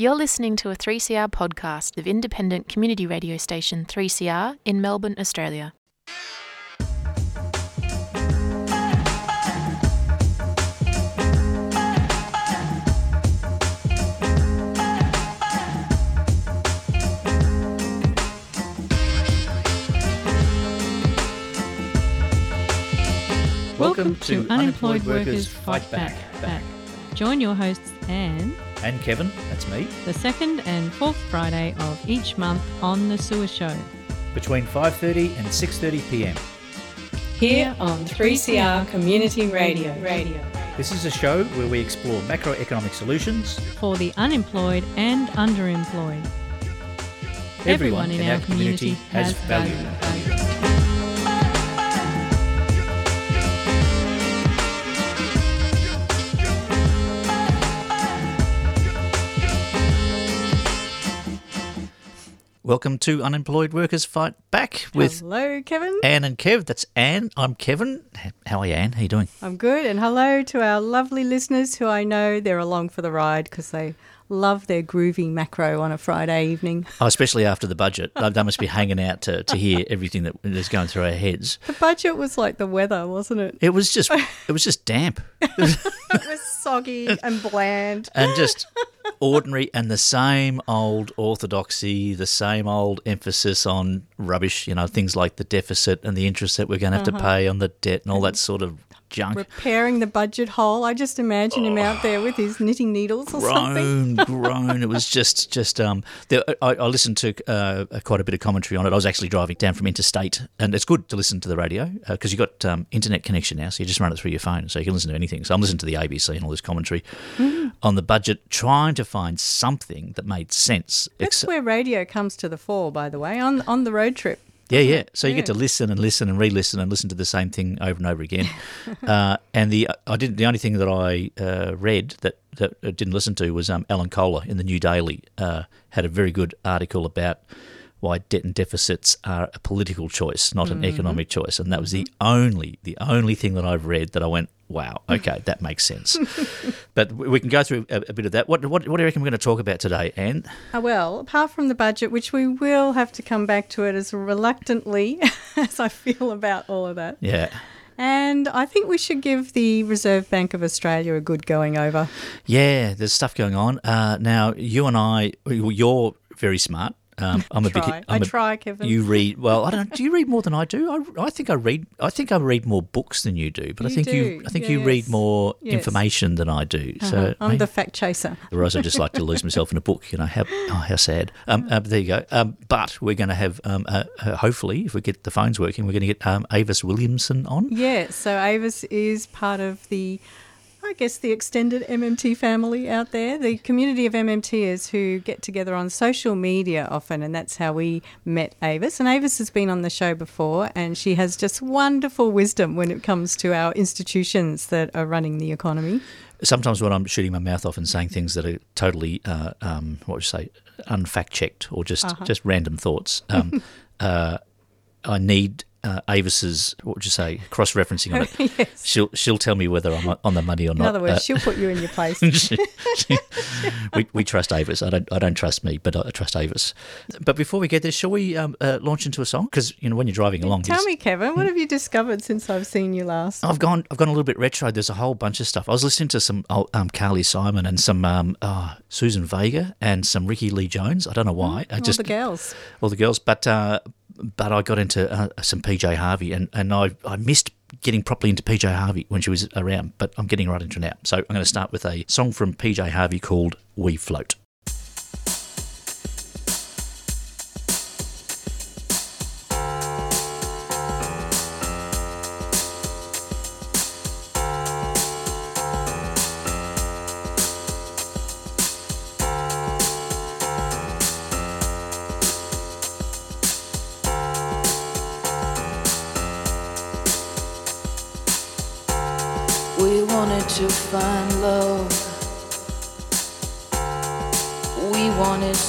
You're listening to a 3CR podcast of independent community radio station 3CR in Melbourne, Australia. Welcome to Unemployed Workers Fight Back. Back. Join your hosts Anne And Kevin, that's me, the second and fourth Friday of each month on the Sewer Show. between 5:30 and 6:30 p.m. Here on 3CR Community Radio. Radio. This is a show where we explore macroeconomic solutions. For the unemployed and underemployed. Everyone in our community has value. Welcome to Unemployed Workers Fight Back with hello, Kevin. Anne and Kev. That's Anne. I'm Kevin. How are you, Anne? How you doing? I'm good. And hello to our lovely listeners who I know they're along for the ride because they love their groovy macro on a Friday evening. Oh, especially after the budget. They must be hanging out to, to hear everything that is going through our heads. The budget was like the weather, wasn't it? It was just it was just damp. It was soggy and bland. and just ordinary and the same old orthodoxy, the same old emphasis on rubbish, you know, things like the deficit and the interest that we're going to have to uh-huh. pay on the debt and all that mm-hmm. sort of junk. Repairing the budget hole. I just imagine him out there with his knitting needles or something. Groan, groan. It was just, just. Um, there, I, I listened to uh, quite a bit of commentary on it. I was actually driving down from interstate, and it's good to listen to the radio because you've got um, internet connection now, so you just run it through your phone, so you can listen to anything. So I'm listening to the ABC and all this commentary Mm. on the budget, trying to find something that made sense. That's Ex- where radio comes to the fore, by the way, on on the road trip. Yeah, yeah. So you get to listen and listen and re-listen and listen to the same thing over and over again. uh, and the I did the only thing that I uh, read that that I didn't listen to was um, Alan Kohler in the New Daily uh, had a very good article about why debt and deficits are a political choice, not an economic choice. And that was the only the only thing that I've read that I went, wow, okay, that makes sense. but we can go through a, a bit of that. What, what what do you reckon we're going to talk about today, Anne? Uh, well, apart from the budget, which we will have to come back to it as reluctantly as I feel about all of that. Yeah. And I think we should give the Reserve Bank of Australia a good going over. Yeah, there's stuff going on. Uh, now, you and I, you're very smart. Um, I'm a bit. Try. I'm I a- try, Kevin. You read well. I don't. Do you read more than I do? I, I think I read. I think I read more books than you do. But I You think you. I think you read more Yes. information than I do. Uh-huh. So I'm maybe- the fact chaser. Whereas I just like to lose myself in a book, you know. How oh, how sad. Um, uh, there you go. Um, but we're going to have, um, uh, uh, hopefully, if we get the phones working, we're going to get um, Avis Williamson on. Yeah, so Avis is part of the, I guess, the extended MMT family out there, the community of MMTers who get together on social media often, and that's how we met Avis. And Avis has been on the show before, and she has just wonderful wisdom when it comes to our institutions that are running the economy. sometimes when I'm shooting my mouth off and saying things that are totally, uh, um, what would you say, unfact checked or just Uh-huh. just random thoughts, um, uh, I need uh, Avis's what would you say cross referencing on it. yes. She'll she'll tell me whether I'm on the money or not. In other words, Uh, she'll put you in your place. she- she- we, we trust Avis. I don't I don't trust me, but I trust Avis. But before we get there, shall we um, uh, launch into a song? Because you know when you're driving along, Tell me, Kevin, what have you discovered since I've seen you last? I've gone. I've gone a little bit retro. There's a whole bunch of stuff. I was listening to some old, um, Carly Simon and some um, uh, Suzanne Vega and some Rickie Lee Jones. I don't know why. I All just the girls. all the girls, but uh, but I got into uh, some PJ Harvey and and I I missed getting properly into PJ Harvey when she was around, but I'm getting right into it now. So I'm going to start with a song from PJ Harvey called "We Float."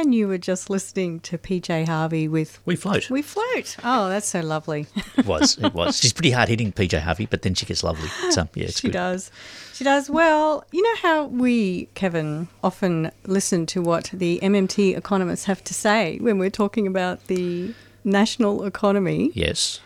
And you were just listening to PJ Harvey with We float. We Float. Oh, that's so lovely. It was. It was. She's pretty hard hitting, PJ Harvey, but then she gets lovely. So yeah, it's she good. does. She does. Well, you know how we, Kevin, often listen to what the MMT economists have to say when we're talking about the national economy. Yes.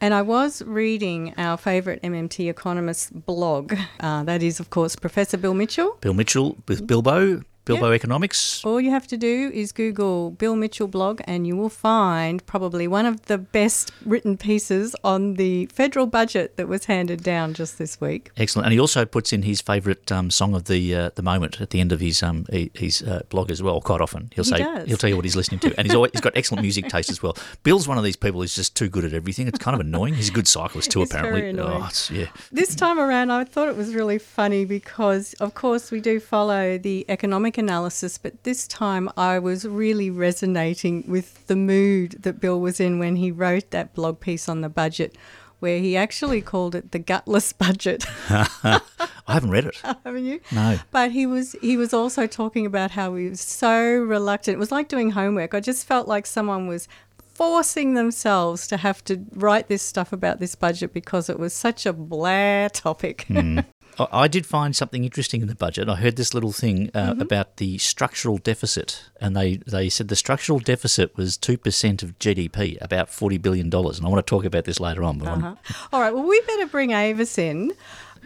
And I was reading our favourite MMT economist blog. Uh, that is, of course, Professor Bill Mitchell. Bill Mitchell with Bilbo, Bilbo Economics. All you have to do is Google Bill Mitchell blog, and you will find probably one of the best written pieces on the federal budget that was handed down just this week. Excellent, and he also puts in his favourite um, song of the uh, the moment at the end of his um his uh, blog as well. Quite often, he'll He say does. he'll tell you what he's listening to, and he's always, he's got excellent music taste as well. Bill's one of these people who's just too good at everything. It's kind of annoying. He's a good cyclist too, It's apparently. Oh, it's, yeah, This time around, I thought it was really funny because, of course, we do follow the economic analysis, but this time I was really resonating with the mood that Bill was in when he wrote that blog piece on the budget, where he actually called it the gutless budget. I haven't read it. Haven't you? No. But he was he was also talking about how he was so reluctant. It was like doing homework. I just felt like someone was forcing themselves to have to write this stuff about this budget because it was such a blah topic. I- hmm. I did find something interesting in the budget. I heard this little thing uh, Mm-hmm. about the structural deficit, and they, they said the structural deficit was 2% of GDP, about $40 billion. And I want to talk about this later on. but I want- Uh-huh. All right. Well, we better bring Avis in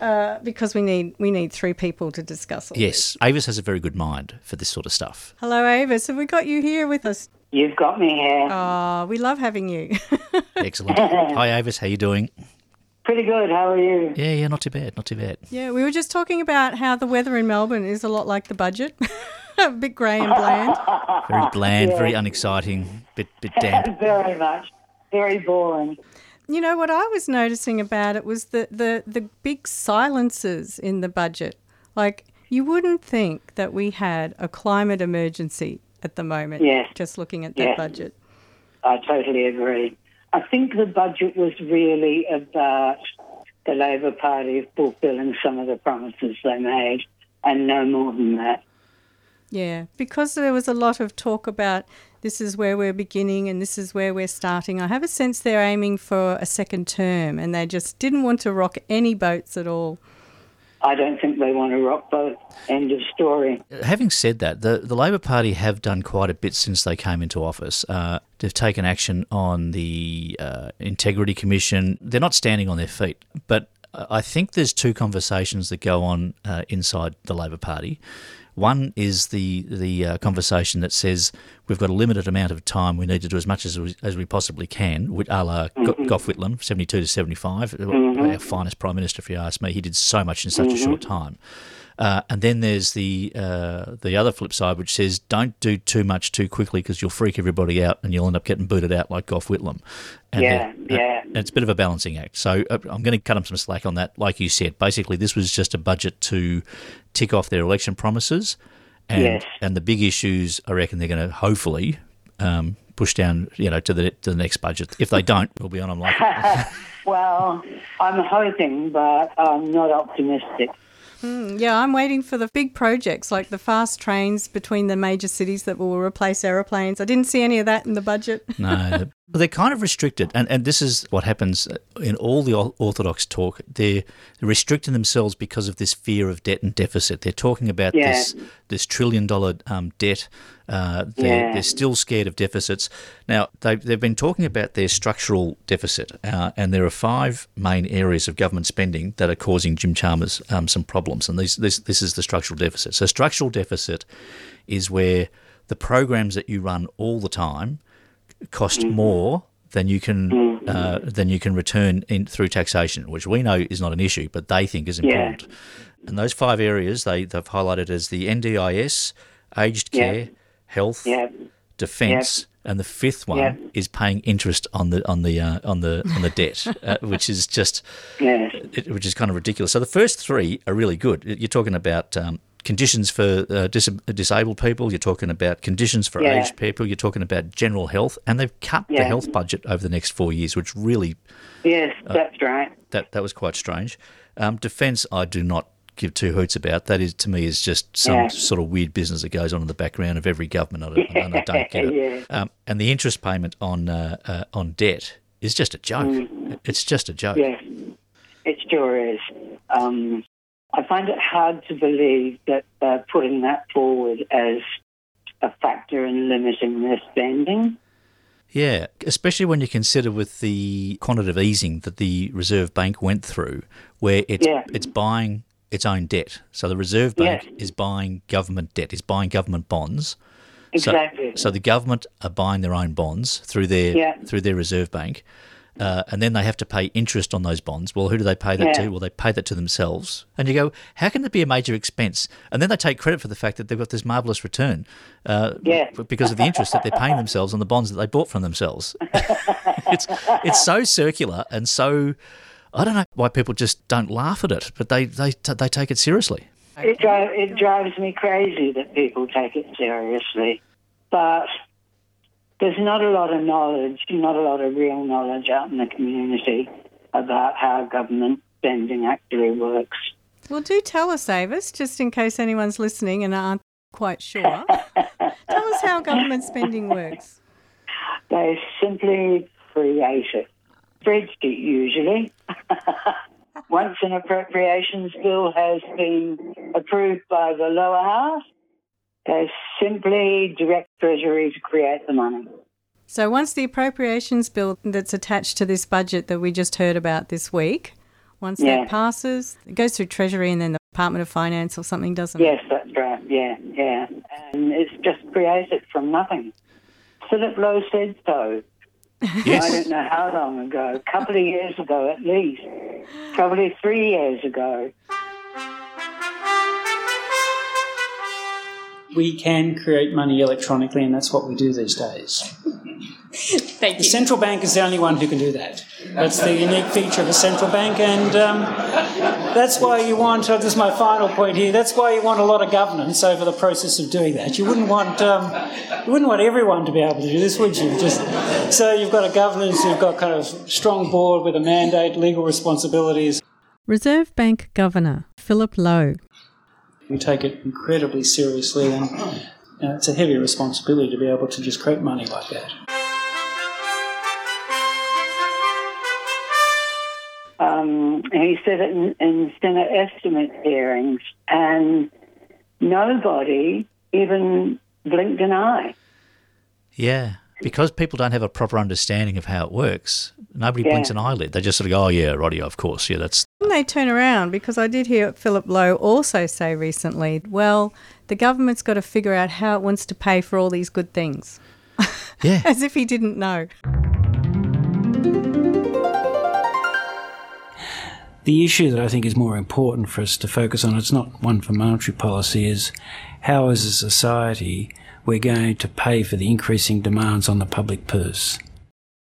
uh, because we need we need three people to discuss all this. Yes, Avis has a very good mind for this sort of stuff. Hello, Avis. Have we got you here with us? You've got me here. Oh, we love having you. Excellent. Hi, Avis. How you doing? Pretty good. How are you? Yeah, yeah, not too bad, not too bad. yeah, we were just talking about how the weather in Melbourne is a lot like the budget. a bit grey and bland. Very bland, very unexciting, bit bit damp. Very much. Very boring. You know what I was noticing about it was the, the, the big silences in the budget. Like you wouldn't think that we had a climate emergency at the moment. Yes. Just looking at that Yes. budget. I totally agree. I think the budget was really about the Labor Party fulfilling some of the promises they made, and no more than that. Yeah, because there was a lot of talk about this is where we're beginning and this is where we're starting. I have a sense they're aiming for a second term and they just didn't want to rock any boats at all. I don't think they want to rock boat. End of story. Having said that, the, the Labor Party have done quite a bit since they came into office. Uh, they've taken action on the uh, Integrity Commission. They're not standing on their feet, but I think there's two conversations that go on uh, inside the Labor Party. One is the the uh, conversation that says we've got a limited amount of time. We need to do as much as we, as we possibly can. With a la Go- mm-hmm. Gough Whitlam, seventy two to seventy five, mm-hmm. our finest prime minister, if you ask me. He did so much in such a mm-hmm. short time. Uh, and then there's the uh, the other flip side, which says don't do too much too quickly because you'll freak everybody out and you'll end up getting booted out like Gough Whitlam. And Yeah, yeah. and it's a bit of a balancing act. So uh, I'm going to cut them some slack on that. Like you said, basically this was just a budget to tick off their election promises, and Yes. and the big issues I reckon they're going to hopefully um, push down, you know, to the to the next budget. If they don't, we'll be on them like. Well, I'm hoping, but I'm not optimistic. Mm, yeah, I'm waiting for the big projects like the fast trains between the major cities that will replace aeroplanes. I didn't see any of that in the budget. No, but they're kind of restricted, and and this is what happens in all the orthodox talk. They're restricting themselves because of this fear of debt and deficit. They're talking about Yeah. this this trillion dollar um, debt. Uh, they're, Yeah. they're still scared of deficits. Now they've they've been talking about their structural deficit, uh, and there are five main areas of government spending that are causing Jim Chalmers um, some problems. And these this this is the structural deficit. So structural deficit is where the programs that you run all the time cost more than you can uh, than you can return in through taxation, which we know is not an issue, but they think is Yeah. important. And those five areas they they've highlighted as the NDIS, aged Yeah. care, health, Yeah. defence, and the fifth one Yeah. is paying interest on the on the uh, on the on the debt, uh, which is just Yes. it, which is kind of ridiculous. So the first three are really good. You're talking about um, conditions for uh, dis- disabled people. You're talking about conditions for Yeah. aged people. You're talking about general health, and they've cut the health budget over the next four years, which really Yes, Uh, that's right. that that was quite strange. Um, defence, I do not give two hoots about. That is to me is just some Yeah. sort of weird business that goes on in the background of every government, I don't, and I don't get it. Yeah. Um, and the interest payment on uh, uh, on debt is just a joke. Mm. It's just a joke. Yes, it sure is. Um, I find it hard to believe that they're putting that forward as a factor in limiting their spending. Yeah, especially when you consider with the quantitative easing that the Reserve Bank went through, where it's Yeah. it's buying its own debt. So the Reserve Bank is buying government debt, is buying government bonds. So- Exactly. So, the government are buying their own bonds through their Yeah. through their Reserve Bank, uh, and then they have to pay interest on those bonds. Well, who do they pay that Yeah. to? Well, they pay that to themselves. And you go, how can that be a major expense? And then they take credit for the fact that they've got this marvelous return, uh, Yeah. because of the interest that they're paying themselves on the bonds that they bought from themselves. it's it's so circular and so. I don't know why people just don't laugh at it, but they they they take it seriously. It, dri- it drives me crazy that people take it seriously. But there's not a lot of knowledge, not a lot of real knowledge out in the community about how government spending actually works. Well, do tell us, Avis, just in case anyone's listening and aren't quite sure. tell us how government spending works. They simply create it. Spreadsheet, usually. Once an appropriations bill has been approved by the lower house, they simply direct Treasury to create the money. So once the appropriations bill that's attached to this budget that we just heard about this week, once Yeah. that passes, it goes through Treasury and then the Department of Finance or something, doesn't it? Yes, that's right. Yeah, yeah. And it's just created from nothing. Philip Lowe said so. Yes. I don't know how long ago, a couple of years ago at least, probably three years ago. We can create money electronically, and that's what we do these days. Thank The you. central bank is the only one who can do that. That's the unique feature of a central bank, and um, that's why you want. Uh, this is my final point here. That's why you want a lot of governance over the process of doing that. You wouldn't want um, you wouldn't want everyone to be able to do this, would you? Just so you've got a governance, you've got kind of strong board with a mandate, legal responsibilities. Reserve Bank Governor Philip Lowe. We take it incredibly seriously, and you know, it's a heavy responsibility to be able to just create money like that. Um, he said it in, in Senate estimate hearings, and nobody even blinked an eye. Yeah, because people don't have a proper understanding of how it works. Nobody Yeah. blinks an eyelid. They just sort of go, "Oh yeah, righty, of course, yeah, that's And they turn around because I did hear Philip Lowe also say recently, well, the government's got to figure out how it wants to pay for all these good things. yeah." As if he didn't know. The issue that I think is more important for us to focus on, it's not one for monetary policy, is how as a society we're going to pay for the increasing demands on the public purse.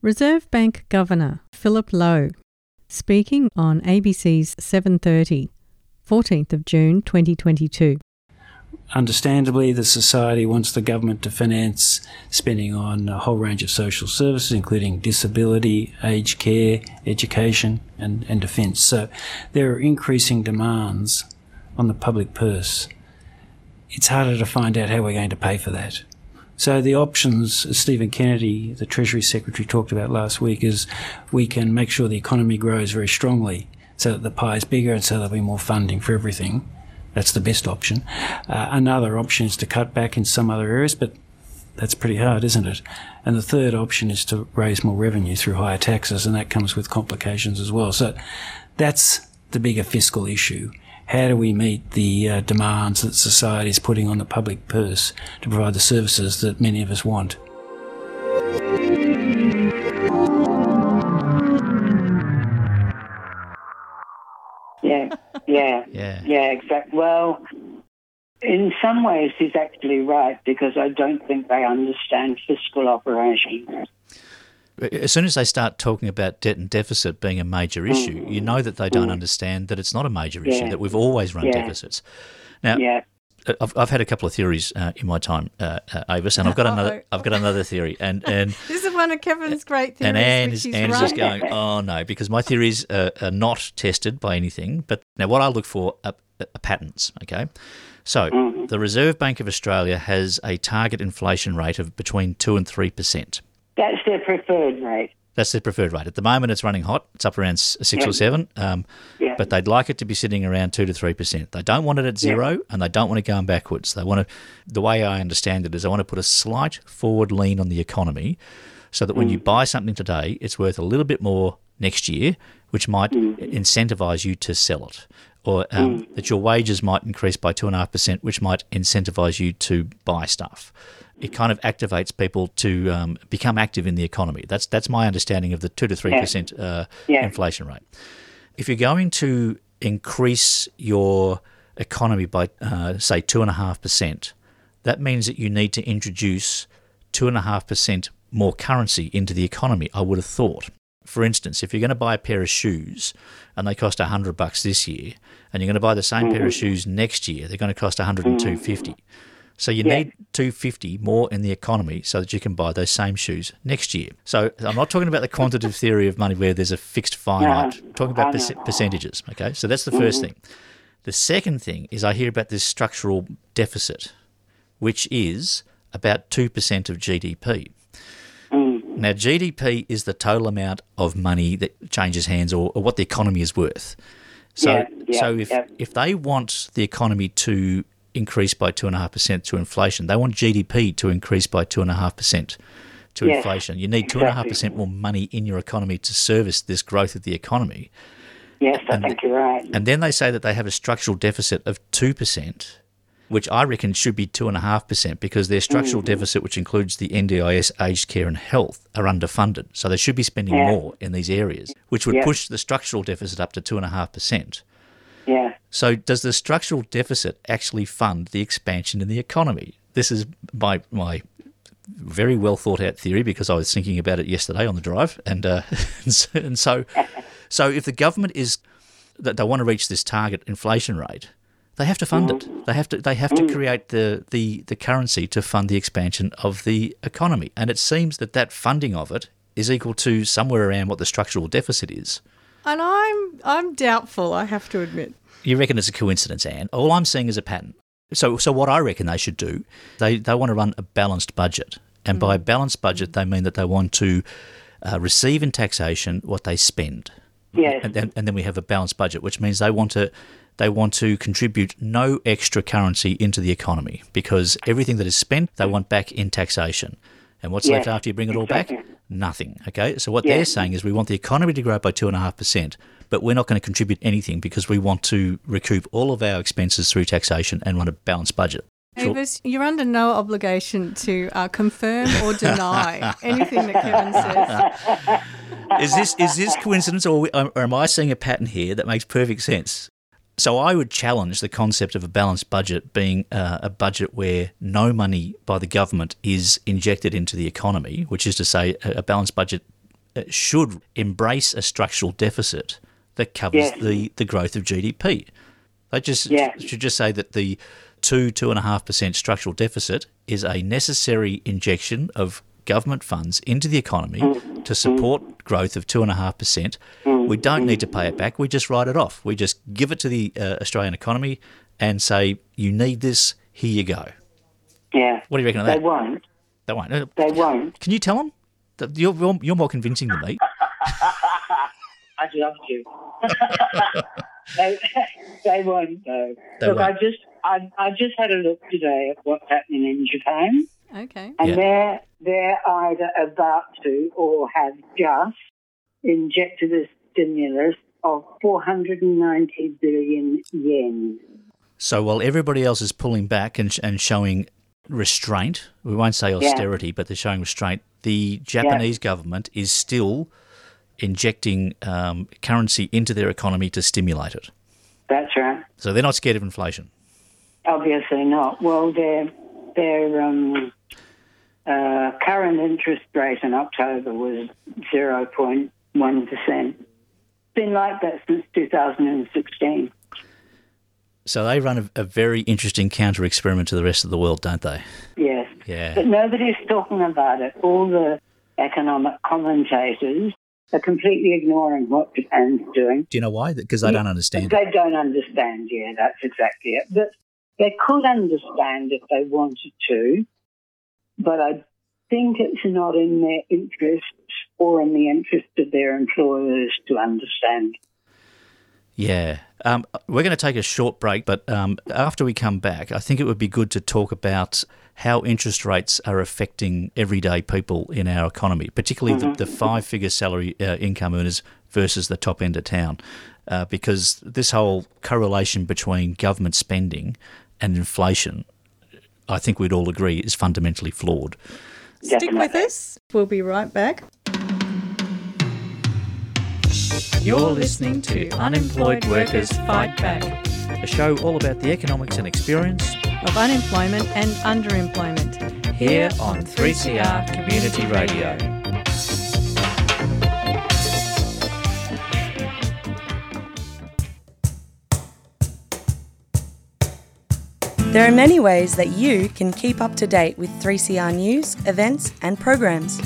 Reserve Bank Governor Philip Lowe speaking on ABC's 7:30, 14th of June 2022. Understandably, the society wants the government to finance spending on a whole range of social services, including disability, aged care, education, and, and defence. So there are increasing demands on the public purse. It's harder to find out how we're going to pay for that. So the options, as Steven Kennedy, the Treasury Secretary, talked about last week, is we can make sure the economy grows very strongly so that the pie is bigger and so there'll be more funding for everything. That's the best option. Uh, another option is to cut back in some other areas, but that's pretty hard, isn't it? And the third option is to raise more revenue through higher taxes, and that comes with complications as well. So that's the bigger fiscal issue. How do we meet the uh, demands that society is putting on the public purse to provide the services that many of us want? Yeah, yeah, Yeah. exactly. Well, in some ways, he's actually right because I don't think they understand fiscal operations. As soon as they start talking about debt and deficit being a major issue, you know that they don't understand that it's not a major issue, Mm. Yeah. that we've always run Yeah. deficits. Now, Yeah, I've, I've had a couple of theories uh, in my time, uh, uh, Avis, and I've got another. Uh-oh. I've got another theory, and and This is one of Kevin's great theories. and Anne which is, he's Anne is just going, oh no, because my theories are, are not tested by anything. But now, what I look for are, are patterns. Okay, so the Reserve Bank of Australia has a target inflation rate of between two and three percent. That's their preferred rate. That's their preferred rate. At the moment, it's running hot. It's up around six Yeah. or seven. Um, Yeah. but they'd like it to be sitting around two to three percent. They don't want it at zero, and they don't want it going backwards. They want to. The way I understand it is, they want to put a slight forward lean on the economy, so that when you buy something today, it's worth a little bit more next year, which might incentivize you to sell it, or um, that your wages might increase by two and a half percent, which might incentivize you to buy stuff. It kind of activates people to um, become active in the economy. That's that's my understanding of the two to three percent uh, Yeah. inflation rate. If you're going to increase your economy by uh, say two and a half percent, that means that you need to introduce two and a half percent more currency into the economy. I would have thought. For instance, if you're going to buy a pair of shoes and they cost a hundred bucks this year, and you're going to buy the same pair of shoes next year, they're going to cost 102.50. So you Yeah. need 250 more in the economy so that you can buy those same shoes next year. So I'm not talking about the quantitative theory of money where there's a fixed finite. I'm talking about perc- percentages. Okay, so that's the 1st mm-hmm. thing. The second thing is I hear about this structural deficit, which is about two percent of GDP. Mm. Now, GDP is the total amount of money that changes hands or, or what the economy is worth. So, Yeah, yeah, so if, yeah. if they want the economy to increase by 2.5% to inflation, they want GDP to increase by 2.5% to Yes, inflation. You need 2.5% more money in your economy to service this growth of the economy. Yes, I think you're right. And then they say that they have a structural deficit of 2%, which I reckon should be 2.5% because their structural mm-hmm. deficit, which includes the NDIS, aged care, and health, are underfunded. So they should be spending Yeah. more in these areas, which would Yeah. push the structural deficit up to 2.5%. Yeah. So does the structural deficit actually fund the expansion in the economy? This is my my very well thought out theory because I was thinking about it yesterday on the drive, and uh, and so, and so so if the government is that they want to reach this target inflation rate, they have to fund it. They have to they have to create the, the the currency to fund the expansion of the economy, and it seems that that funding of it is equal to somewhere around what the structural deficit is. And I'm I'm doubtful, I have to admit. You reckon it's a coincidence, Anne? All I'm seeing is a pattern. So, so what I reckon they should do, they they want to run a balanced budget, and by a balanced budget, they mean that they want to uh, receive in taxation what they spend, Yes. and then, and then we have a balanced budget, which means they want to they want to contribute no extra currency into the economy because everything that is spent they want back in taxation. And what's left after you bring it all back? Nothing. Okay. So what Yeah. they're saying is we want the economy to grow up by two and a half percent, but we're not going to contribute anything because we want to recoup all of our expenses through taxation and run a balanced budget. Sure. Avis, you're under no obligation to uh, confirm or deny anything that Kevin says. is this is this coincidence, or, or am I seeing a pattern here that makes perfect sense? So I would challenge the concept of a balanced budget being uh, a budget where no money by the government is injected into the economy, which is to say, a, balanced budget uh, should embrace a structural deficit that covers Yes. the, the growth of GDP. They just Yeah. should just say that the two two and a half percent structural deficit is a necessary injection of government funds into the economy to support growth of two and a half percent. We don't need to pay it back. We just write it off. We just give it to the uh, Australian economy and say, "You need this. Here you go." Yeah. What do you reckon of They won't. They won't. Uh, They won't. Can you tell them? You're, you're, you're more convincing than me. I'd love to. they, they won't though. They look, I won't. just I, I just had a look today at what's happening in Japan, Okay. and Yeah. they're they're either about to or have just injected a stimulus of 490 billion yen. So while everybody else is pulling back and, sh- and showing restraint, we won't say austerity, but they're showing restraint, the Japanese government is still injecting um, currency into their economy to stimulate it. That's right. So they're not scared of inflation. Obviously not. Well, their their um, uh, current interest rate in October was zero point one percent. Been like that since 2016. So they run a, a very interesting counter experiment to the rest of the world, don't they? Yes. Yeah. But nobody's talking about it. All the economic commentators are completely ignoring what Japan's doing. Do you know why? Because they don't understand. They don't understand, yeah, that's exactly it. But they could understand if they wanted to, but I think it's not in their interests or in the interest of their employers to understand. Yeah. Um, we're going to take a short break, but um, after we come back, I think it would be good to talk about how interest rates are affecting everyday people in our economy, particularly the, the five figure salary uh, income earners versus the top end of town. Uh, because this whole correlation between government spending and inflation, I think we'd all agree, is fundamentally flawed. Stick with us. We'll be right back. You're listening to Unemployed Workers Fight Back, a show all about the economics and experience Of unemployment and underemployment. here on 3CR Community Radio. There are many ways that you can keep up to date with 3CR news, events, and programs.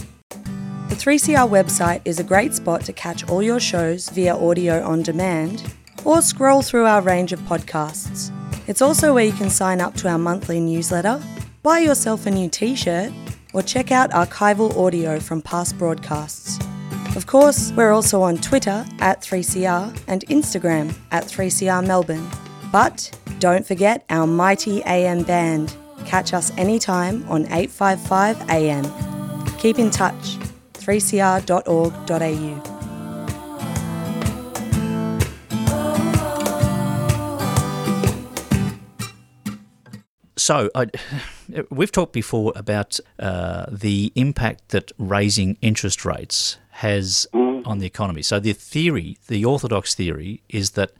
The 3CR website is a great spot to catch all your shows via audio on demand or scroll through our range of podcasts. It's also where you can sign up to our monthly newsletter, buy yourself a new t shirt, or check out archival audio from past broadcasts. Of course, we're also on Twitter at 3CR and Instagram at 3CR Melbourne. But don't forget our mighty AM band. Catch us anytime on 855 AM. Keep in touch. 3cr.org.au. So, I, we've talked before about uh, the impact that raising interest rates has on the economy. So, the theory, the orthodox theory, is that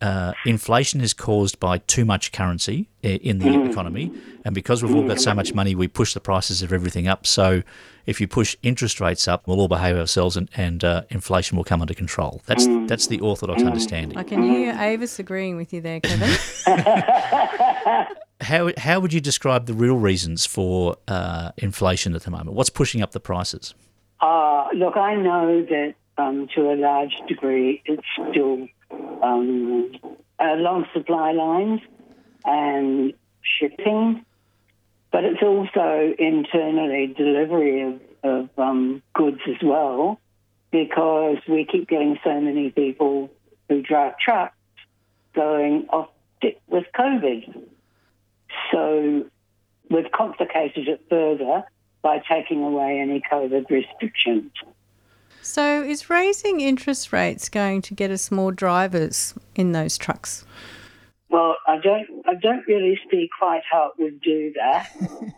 uh, inflation is caused by too much currency in the economy, and because we've all got so much money, we push the prices of everything up. So, if you push interest rates up, we'll all behave ourselves, and, and uh, inflation will come under control. That's that's the orthodox understanding. I can hear Avis agreeing with you there, Kevin. How how would you describe the real reasons for uh, inflation at the moment? What's pushing up the prices? Uh, look, I know that um, to a large degree it's still um, along supply lines and shipping, but it's also internally delivery of, of um, goods as well because we keep getting so many people who drive trucks going off sick with COVID. So we've complicated it further by taking away any COVID restrictions. So, is raising interest rates going to get us more drivers in those trucks? Well, I don't, I don't really see quite how it would do that.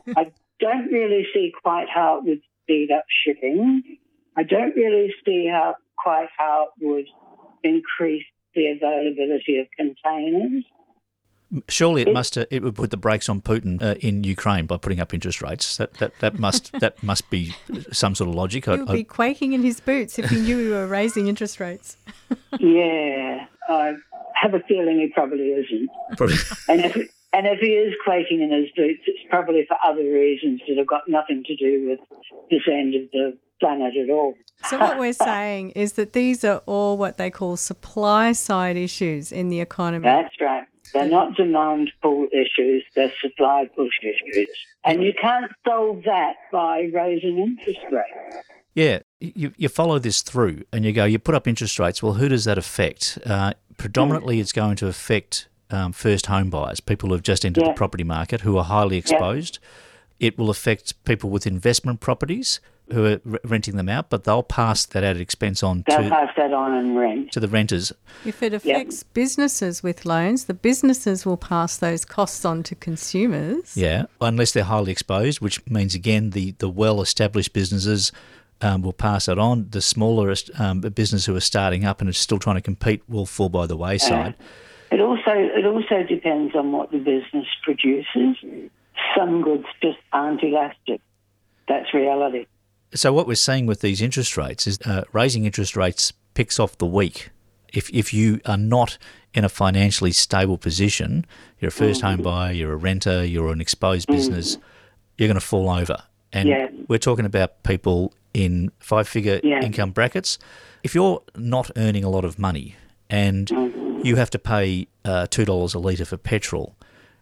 I don't really see quite how it would speed up shipping. I don't really see how quite how it would increase the availability of containers. Surely it must uh, it would put the brakes on Putin uh, in Ukraine by putting up interest rates. That that, that must that must be some sort of logic. I, He would be quaking in his boots if he knew we were raising interest rates. yeah, I have a feeling he probably isn't. Probably, And if and if he is quaking in his boots, it's probably for other reasons that have got nothing to do with this end of the planet at all. So, what we're saying is that these are all what they call supply side issues in the economy. That's right. They're not demand pull issues, they're supply push issues. And you can't solve that by raising interest rates. yeah, you you follow this through and you go. You put up interest rates. Well, who does that affect? Uh, predominantly, it's going to affect um, first home buyers, people who've just entered Yeah. the property market, who are highly exposed. It will affect people with investment properties who are renting them out, but they'll pass that added expense on They'll to, pass that on and rent. to the renters. If it affects businesses with loans, the businesses will pass those costs on to consumers. Yeah, unless they're highly exposed, which means again the the well established businesses um, will pass it on. The smaller um, business who are starting up and are still trying to compete will fall by the wayside. It also it also depends on what the business produces. Some goods just aren't elastic. That's reality. So what we're seeing with these interest rates is uh, raising interest rates picks off the weak if if you are not in a financially stable position, you're a first Mm. home buyer, you're a renter, you're an exposed business, you're going to fall over. And Yeah. we're talking about people in five figure Yeah. income brackets. If you're not earning a lot of money and Mm-hmm. you have to pay uh, $2 a litre for petrol,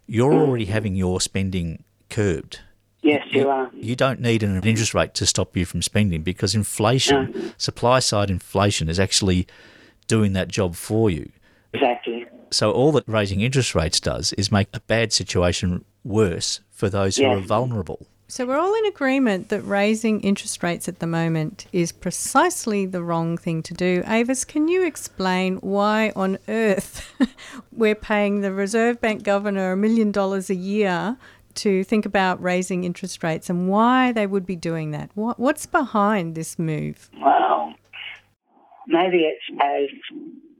you're Mm. already having your spending curbed. Yes, you are. You don't need an interest rate to stop you from spending because inflation, supply side inflation, is actually doing that job for you. Exactly. So all that raising interest rates does is make a bad situation worse for those who are vulnerable. So we're all in agreement that raising interest rates at the moment is precisely the wrong thing to do. Avis, can you explain why on earth we're paying the Reserve Bank governor a million dollars a year to think about raising interest rates and why they would be doing that? What, what's behind this move? Well, maybe it's as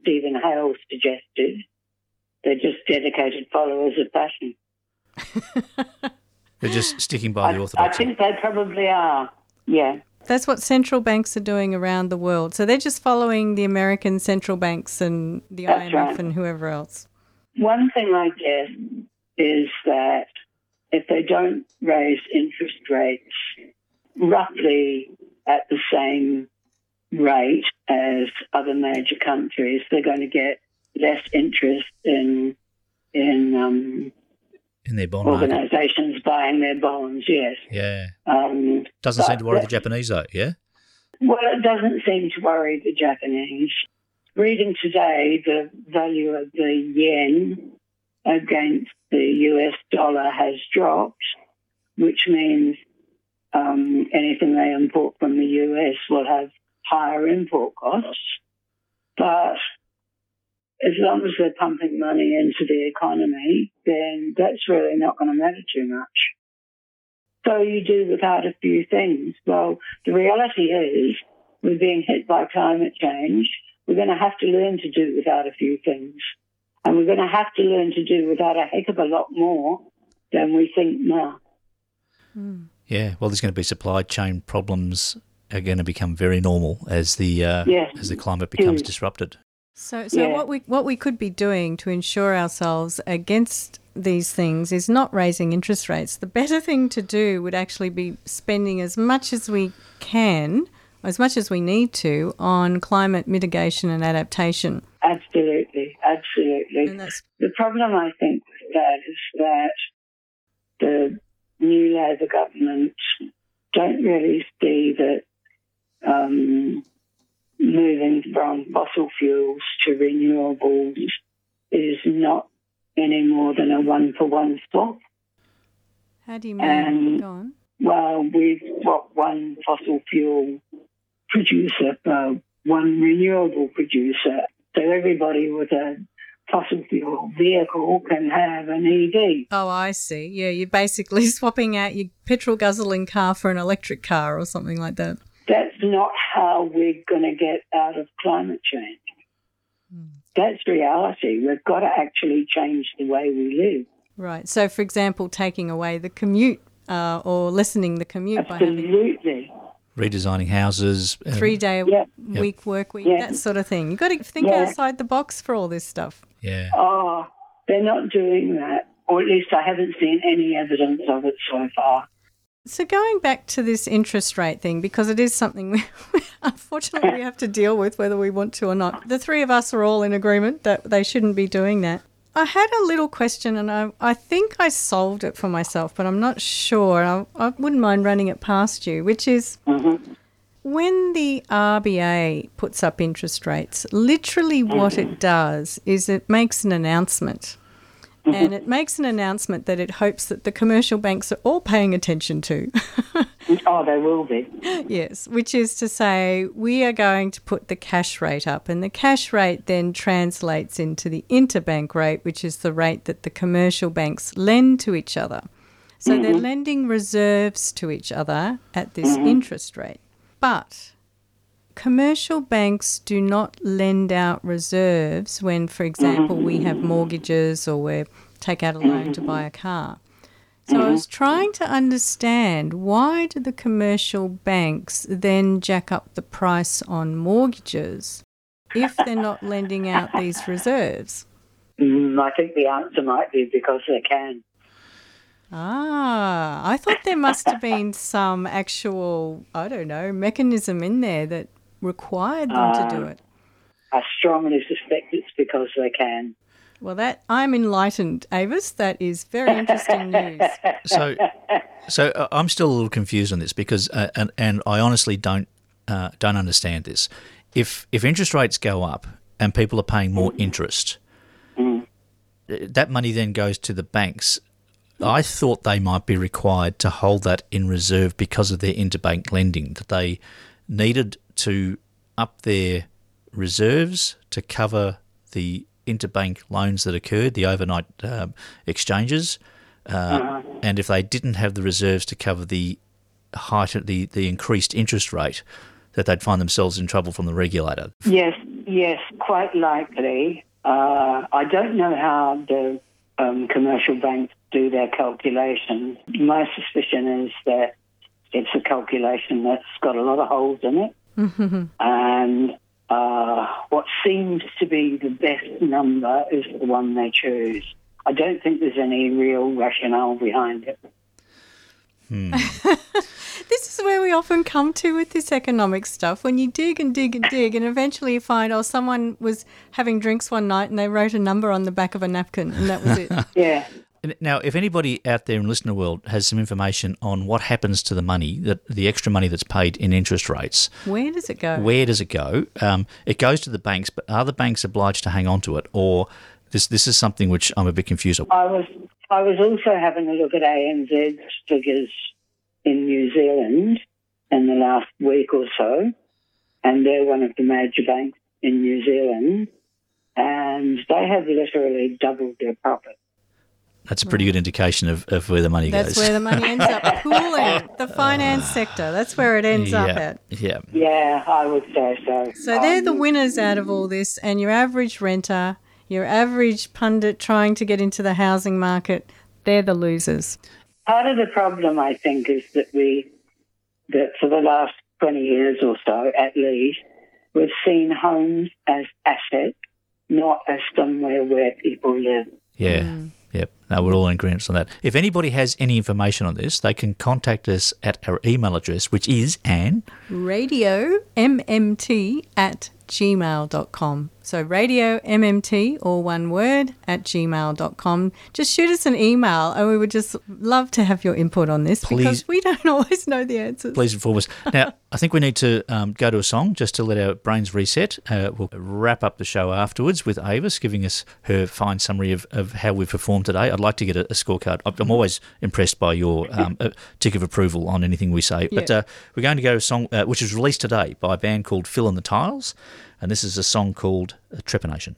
Steven Hail suggested. They're just dedicated followers of fashion. They're just sticking by the I, I think they probably are. Yeah. That's what central banks are doing around the world. So they're just following the American central banks and the That's IMF right. and whoever else. One thing I guess is that if they don't raise interest rates roughly at the same rate as other major countries, they're going to get less interest in in um, in their bond market. organisations buying their bonds. Yes. Yeah. Um, Doesn't seem to worry the Japanese though, yeah? Well, it doesn't seem to worry the Japanese. Reading today, the value of the yen against the US dollar has dropped, which means um, anything they import from the US will have higher import costs. But as long as they're pumping money into the economy, then that's really not going to matter too much. So you do without a few things. Well, the reality is we're being hit by climate change. We're going to have to learn to do without a few things. And we're going to have to learn to do without a heck of a lot more than we think now. Yeah. Well, there's going to be supply chain problems are going to become very normal as the uh, Yes. as the climate becomes Huge. disrupted. So, so Yeah. what we what we could be doing to ensure ourselves against these things is not raising interest rates. The better thing to do would actually be spending as much as we can, as much as we need to, on climate mitigation and adaptation. Absolutely, absolutely. And that's The problem, I think, with that is that the new Labor government don't really see that um, moving from fossil fuels to renewables is not any more than a one for one swap. how do you mean? Go on. Well, we've got one fossil fuel producer for one renewable producer. So everybody with a fossil fuel vehicle can have an EV. Oh, I see. Yeah, you're basically swapping out your petrol guzzling car for an electric car or something like that. That's not how we're going to get out of climate change. That's reality. We've got to actually change the way we live. Right. So, for example, taking away the commute uh, or lessening the commute by having Absolutely. Redesigning houses. um, three day Yeah. week work week, Yeah. that sort of thing. You've got to think Yeah. outside the box for all this stuff. Yeah. Oh, they're not doing that. Or at least I haven't seen any evidence of it so far. So, going back to this interest rate thing, because it is something we, unfortunately we have to deal with whether we want to or not. The three of us are all in agreement that they shouldn't be doing that. I had a little question and I, I think I solved it for myself, but I'm not sure. I, I wouldn't mind running it past you, which is mm-hmm. when the RBA puts up interest rates, literally what it mm-hmm. does is it makes an announcement. Mm-hmm. And it makes an announcement that it hopes that the commercial banks are all paying attention to. Oh, they will be. yes, which is to say, we are going to put the cash rate up, and the cash rate then translates into the interbank rate, which is the rate that the commercial banks lend to each other. So they're mm-hmm. lending reserves to each other at this mm-hmm. interest rate. But commercial banks do not lend out reserves when, for example, we have mortgages or we take out a loan to buy a car. So I was trying to understand why do the commercial banks then jack up the price on mortgages if they're not lending out these reserves? Mm, I think the answer might be because they can. Ah, I thought there must have been some actual, I don't know, mechanism in there that required them to do Ah. it. I strongly suspect it's because they can. Well, that I'm enlightened, Avis. That is very interesting news. So, so uh, I'm still a little confused on this because, uh, and and I honestly don't uh, don't understand this. If if interest rates go up and people are paying more interest, uh, that money then goes to the banks. I thought they might be required to hold that in reserve because of their interbank lending. That they needed to up their reserves to cover the interbank loans that occurred, the overnight um, exchanges, uh, and if they didn't have the reserves to cover the height, the the increased interest rate, that they'd find themselves in trouble from the regulator. Yes, yes, quite likely. Uh, I don't know how the um, commercial banks do their calculations. My suspicion is that it's a calculation that's got a lot of holes in it. And uh, what seems to be the best number is the one they choose. I don't think there's any real rationale behind it. This is where we often come to with this economic stuff. When you dig and dig and dig, and eventually you find, oh, someone was having drinks one night and they wrote a number on the back of a napkin, and that was it. Yeah. Now, if anybody out there in listener world has some information on what happens to the money, that the extra money that's paid in interest rates, Where does it go? where does it go? Um, it goes to the banks, but are the banks obliged to hang on to it, or this this is something which I'm a bit confused. About. I was I was also having a look at ANZ's figures in New Zealand in the last week or so, and they're one of the major banks in New Zealand, and they have literally doubled their profit. That's a pretty good indication of, of where the money That's goes. That's where the money ends up pooling. The finance sector. That's where it ends yeah, up at. yeah. Yeah, I would say so. So they're the Um, winners out of all this, and your average renter, your average pundit trying to get into the housing market, they're the losers. Part of the problem, I think, is that we, that for the last 20 years or so at least, we've seen homes as assets, not as somewhere where people live. Yeah. Mm. Yep. No, we're all in agreement on that. If anybody has any information on this, they can contact us at our email address, which is Anne. Radio MMT at gmail.com. So radio MMT, all one word, at gmail.com. Just shoot us an email and we would just love to have your input on this Please. because we don't always know the answers. Please inform us. Now, I think we need to um, go to a song just to let our brains reset. Uh, we'll wrap up the show afterwards with Avis giving us her fine summary of, of how we've performed today. I'd like to get a, a scorecard. I'm- I'm always impressed by your um, uh, tick of approval on anything we say. But Yeah. uh, we're going to go to a song uh, which is released today by a band called Phil and the Tiles. And this is a song called uh, Trepanation.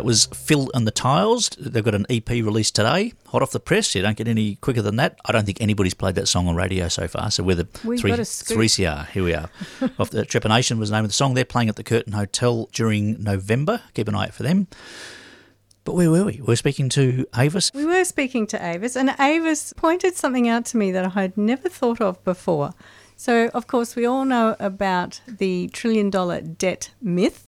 That was Phil and the Tiles. They've got an EP released today, hot off the press. You don't get any quicker than that. I don't think anybody's played that song on radio so far. So we're the We've three got a scoop. three CR. Here we are. off the Trepanation was the name of the song. They're playing at the Curtin Hotel during November. Keep an eye out for them. But where were we? We were speaking to Avis. We were speaking to Avis, and Avis pointed something out to me that I had never thought of before. So, of course, we all know about the trillion dollar debt myth.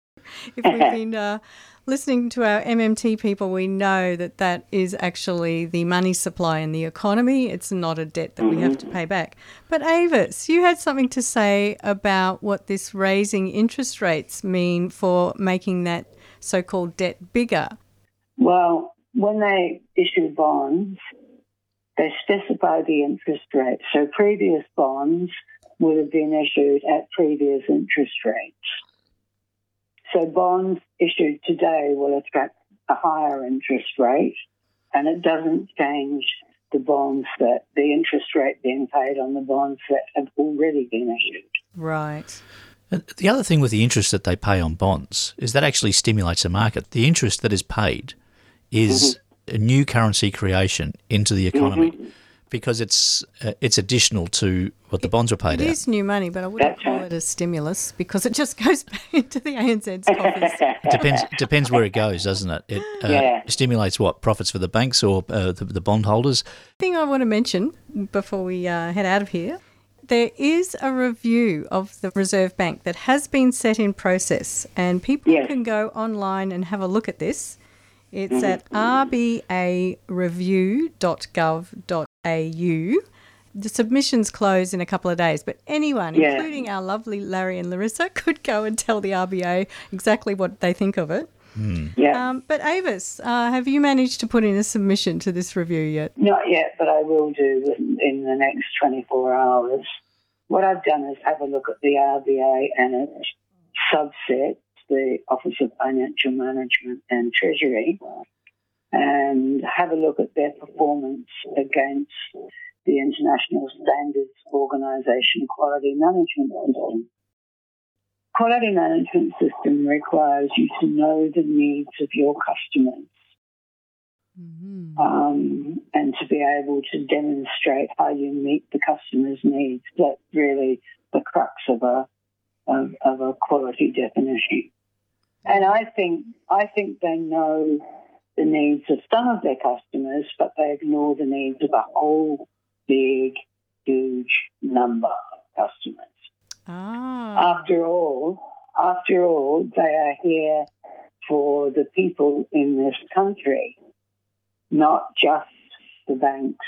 If we've been uh, listening to our MMT people, we know that that is actually the money supply in the economy. It's not a debt that we have to mm-hmm. pay back. But, Avis, you had something to say about what this raising interest rates mean for making that so called debt bigger. Well, when they issue bonds, they specify the interest rate. So previous bonds would have been issued at previous interest rates. So bonds issued today will attract a higher interest rate, and it doesn't change the bonds that the interest rate being paid on the bonds that have already been issued. Right. And The other thing with the interest that they pay on bonds is that actually stimulates the market. The interest that is paid is mm-hmm. a new currency creation into the economy mm-hmm. Because it's uh, it's additional to what the bonds were paid It out. is new money, but I wouldn't That's call right. it a stimulus because it just goes back into the ANZ's coffers. It depends depends where it goes, doesn't it? It uh, Yeah. stimulates what profits for the banks or uh, the, the bondholders. thing I want to mention before we uh, head out of here. There is a review of the Reserve Bank that has been set in process, and people Yes. can go online and have a look at this. It's at rbareview.gov.au. The submissions close in a couple of days, but anyone, Yeah. including our lovely Larry and Larissa, could go and tell the RBA exactly what they think of it. Yeah. Um, but Avis, uh, have you managed to put in a submission to this review yet? Not yet, but I will do in- in the next 24 hours. What I've done is have a look at the RBA and its subset, the Office of Financial Management and Treasury, and have a look at their performance against the International Standards Organization Quality Management System. Quality management system requires you to know the needs of your customers um, and to be able to demonstrate how you meet the customer's needs. That's really the crux of a of, of a quality definition. And I think I think they know the needs of some of their customers, but they ignore the needs of a whole big, huge number of customers. Ah. After all, after all, they are here for the people in this country, not just the banks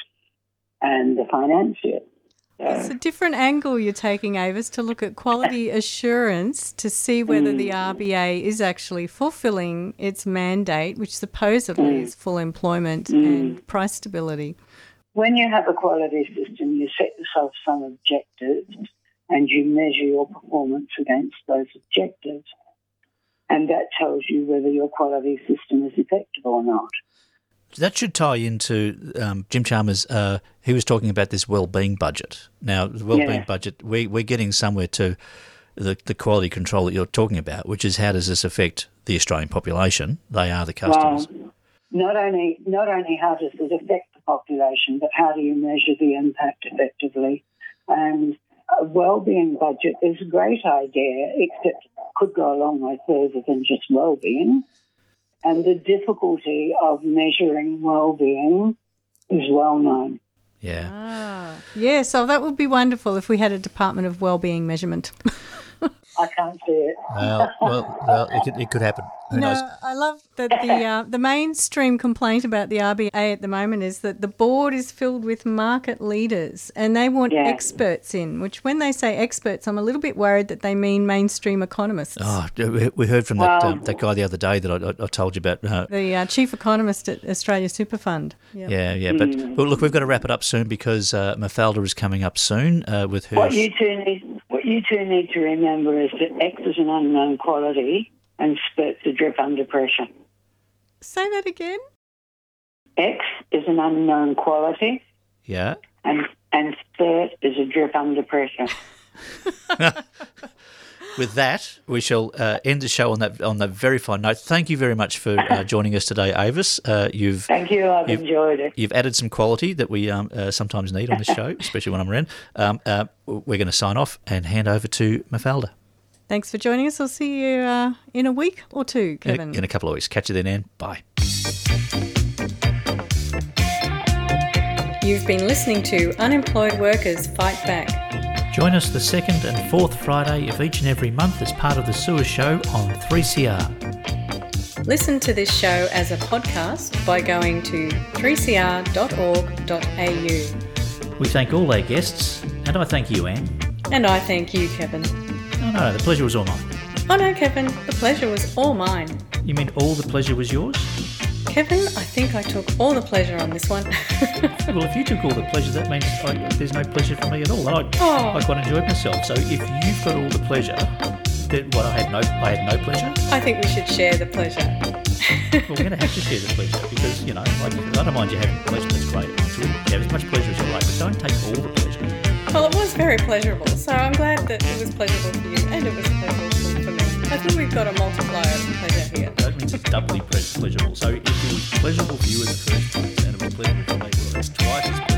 and the financiers. It's a different angle you're taking, Avis, to look at quality assurance to see whether the mm. RBA is actually fulfilling its mandate, which supposedly mm. is full employment mm. and price stability. When you have a quality system, you set yourself some objectives and you measure your performance against those objectives. And that tells you whether your quality system is effective or not. That should tie into um, Jim Chalmers. Uh, he was talking about this well-being budget. Now, the well-being Yeah. budget, we, we're getting somewhere to the, the quality control that you're talking about, which is how does this affect the Australian population? They are the customers. Well, not only not only how does it affect the population, but how do you measure the impact effectively? And a well-being budget is a great idea, except it could go a long way further than just well-being. And the difficulty of measuring well-being is well known. Yeah. Ah. Yeah, so that would be wonderful if we had a Department of Wellbeing Measurement. I can't see it. Well, well, well it, could, it could happen. Who no, knows? I love that the uh, the mainstream complaint about the RBA at the moment is that the board is filled with market leaders and they want Yeah. experts in. Which, when they say experts, I'm a little bit worried that they mean mainstream economists. Oh, we- we heard from that Wow. um, that guy the other day that I, I, I told you about. Uh, The uh, chief economist at Australia Super Fund. Yep. yeah, yeah. But well, look, we've got to wrap it up soon because uh, Mafalda is coming up soon uh, with her. What you two need, what you two need to remember is that X is an unknown quality and spurts a drip under pressure. Say that again. X is an unknown quality yeah. and and spurt is a drip under pressure. With that, we shall uh, end the show on that on that very fine note. Thank you very much for uh, joining us today, Avis. Uh, you've Thank you. I've You've- enjoyed it. You've added some quality that we um, uh, sometimes need on this show, especially when I'm around. Um, uh, we're going to sign off and hand over to Mafalda Thanks for joining us. I'll see you uh, in a week or two, in Kevin. a, in a couple of weeks. Catch you then, Anne. Bye. You've been listening to Unemployed Workers Fight Back. Join us the second and fourth Friday of each and every month as part of the Sewer Show on 3CR. Listen to this show as a podcast by going to 3cr.org.au. We thank all our guests, and I thank you, Anne. And I thank you, Kevin. Oh no, the pleasure was all mine. Oh no, Kevin, the pleasure was all mine. You mean all the pleasure was yours? Kevin, I think I took all the pleasure on this one. Well, if you took all the pleasure, that means I, there's no pleasure for me at all. I, Oh. I quite enjoyed myself. So if you've got all the pleasure, then what? I had no, I had no pleasure. I think we should share the pleasure. Well, we're going to have to share the pleasure because you know, like, I don't mind you having pleasure. That's great. Good. Have as much pleasure as you like, but don't take all the pleasure. Well, it was very pleasurable, so I'm glad that it was pleasurable for you and it was pleasurable. I think we've got a multiplier of pleasure here. That means it's doubly pleasurable. So if it was pleasurable for you in the first place, and it was pleasurable for me, well, it's twice as pleasurable